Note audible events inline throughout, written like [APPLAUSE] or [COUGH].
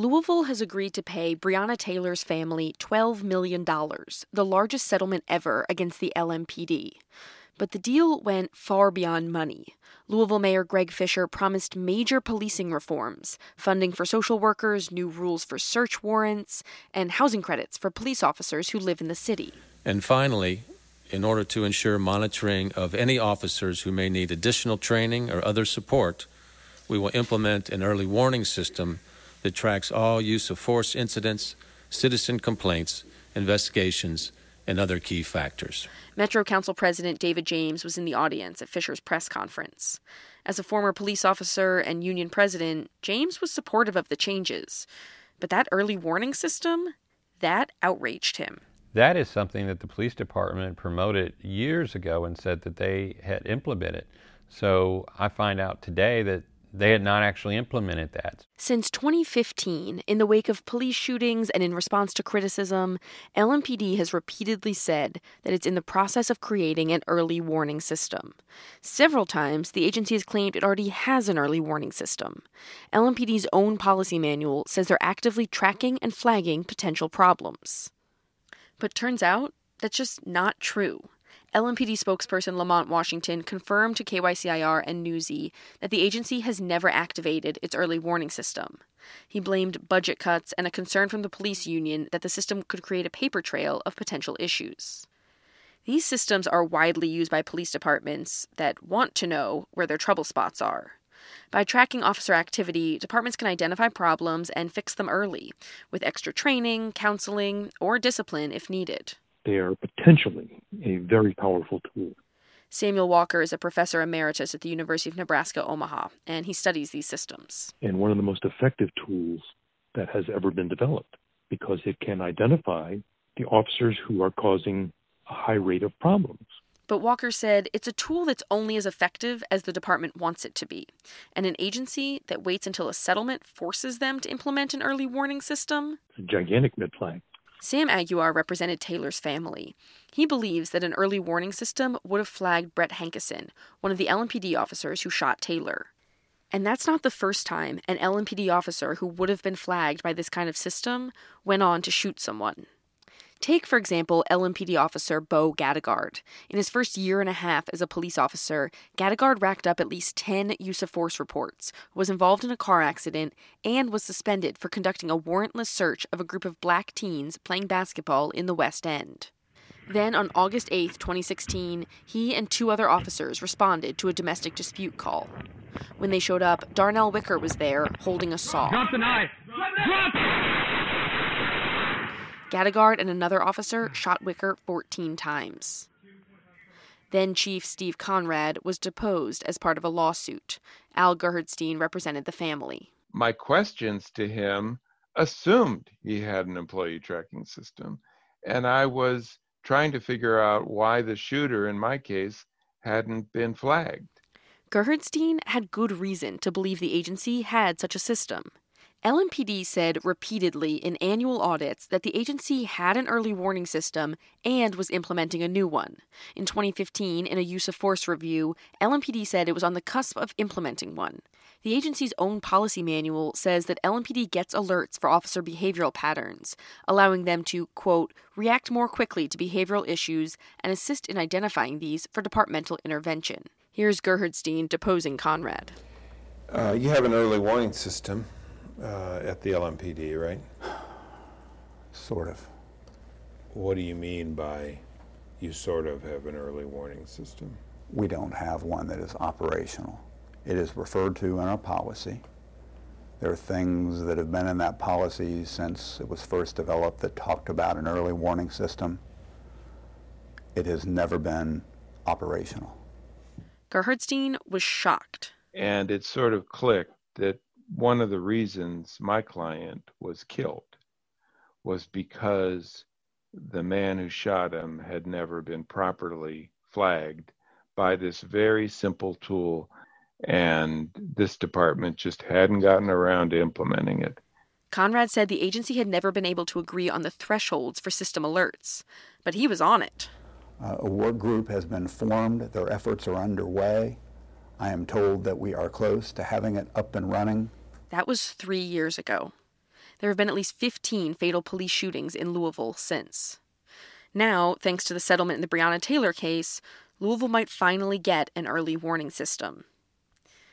Louisville has agreed to pay Breonna Taylor's family $12 million, the largest settlement ever against the LMPD. But the deal went far beyond money. Louisville Mayor Greg Fisher promised major policing reforms, funding for social workers, new rules for search warrants, and housing credits for police officers who live in the city. And finally, in order to ensure monitoring of any officers who may need additional training or other support, we will implement an early warning system that tracks all use of force incidents, citizen complaints, investigations, and other key factors. Metro Council President David James was in the audience at Fisher's press conference. As a former police officer and union president, James was supportive of the changes. But that early warning system, that outraged him. That is something that the police department promoted years ago and said that they had implemented. So I find out today that they had not actually implemented that. Since 2015, in the wake of police shootings and in response to criticism, LMPD has repeatedly said that it's in the process of creating an early warning system. Several times, the agency has claimed it already has an early warning system. LMPD's own policy manual says they're actively tracking and flagging potential problems. But turns out that's just not true. LMPD spokesperson Lamont Washington confirmed to KYCIR and Newsy that the agency has never activated its early warning system. He blamed budget cuts and a concern from the police union that the system could create a paper trail of potential issues. These systems are widely used by police departments that want to know where their trouble spots are. By tracking officer activity, departments can identify problems and fix them early, with extra training, counseling, or discipline if needed they are potentially a very powerful tool. Samuel Walker is a professor emeritus at the University of Nebraska Omaha, and he studies these systems. And one of the most effective tools that has ever been developed because it can identify the officers who are causing a high rate of problems. But Walker said it's a tool that's only as effective as the department wants it to be. And an agency that waits until a settlement forces them to implement an early warning system? It's a gigantic mid flag. Sam Aguiar represented Taylor's family. He believes that an early warning system would have flagged Brett Hankison, one of the LMPD officers who shot Taylor. And that's not the first time an LMPD officer who would have been flagged by this kind of system went on to shoot someone. Take, for example, LMPD officer Bo Gattegard. In his first year and a half as a police officer, Gattegard racked up at least 10 use of force reports, was involved in a car accident, and was suspended for conducting a warrantless search of a group of black teens playing basketball in the West End. Then, on August 8, 2016, he and two other officers responded to a domestic dispute call. When they showed up, Darnell Wicker was there holding a saw. Drop the knife! Drop! Gattegard and another officer hmm. shot Wicker 14 times. Then Chief Steve Conrad was deposed as part of a lawsuit. Al Gerhardstein represented the family. My questions to him assumed he had an employee tracking system, and I was trying to figure out why the shooter, in my case, hadn't been flagged. Gerhardstein had good reason to believe the agency had such a system. LMPD said repeatedly in annual audits that the agency had an early warning system and was implementing a new one. In 2015, in a use of force review, LMPD said it was on the cusp of implementing one. The agency's own policy manual says that LMPD gets alerts for officer behavioral patterns, allowing them to, quote, react more quickly to behavioral issues and assist in identifying these for departmental intervention. Here's Gerhardstein deposing Conrad. Uh, you have an early warning system uh, at the LMPD, right? [SIGHS] Sort of. What do you mean by you sort of have an early warning system? We don't have one that is operational. It is referred to in our policy. There are things that have been in that policy since it was first developed that talked about an early warning system. It has never been operational. Gerhardstein was shocked. And it sort of clicked that one of the reasons my client was killed was because the man who shot him had never been properly flagged by this very simple tool, and this department just hadn't gotten around to implementing it. Conrad said the agency had never been able to agree on the thresholds for system alerts, but he was on it. Uh, a work group has been formed, their efforts are underway. I am told that we are close to having it up and running. That was three years ago. There have been at least 15 fatal police shootings in Louisville since. Now, thanks to the settlement in the Breonna Taylor case, Louisville might finally get an early warning system.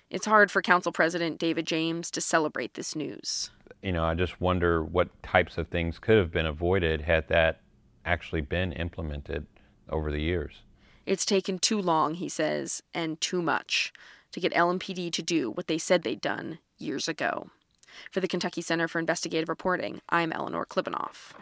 It's hard for Council President David James to celebrate this news. You know, I just wonder what types of things could have been avoided had that actually been implemented over the years. It's taken too long, he says, and too much to get LMPD to do what they said they'd done years ago. For the Kentucky Center for Investigative Reporting, I'm Eleanor Klibanoff.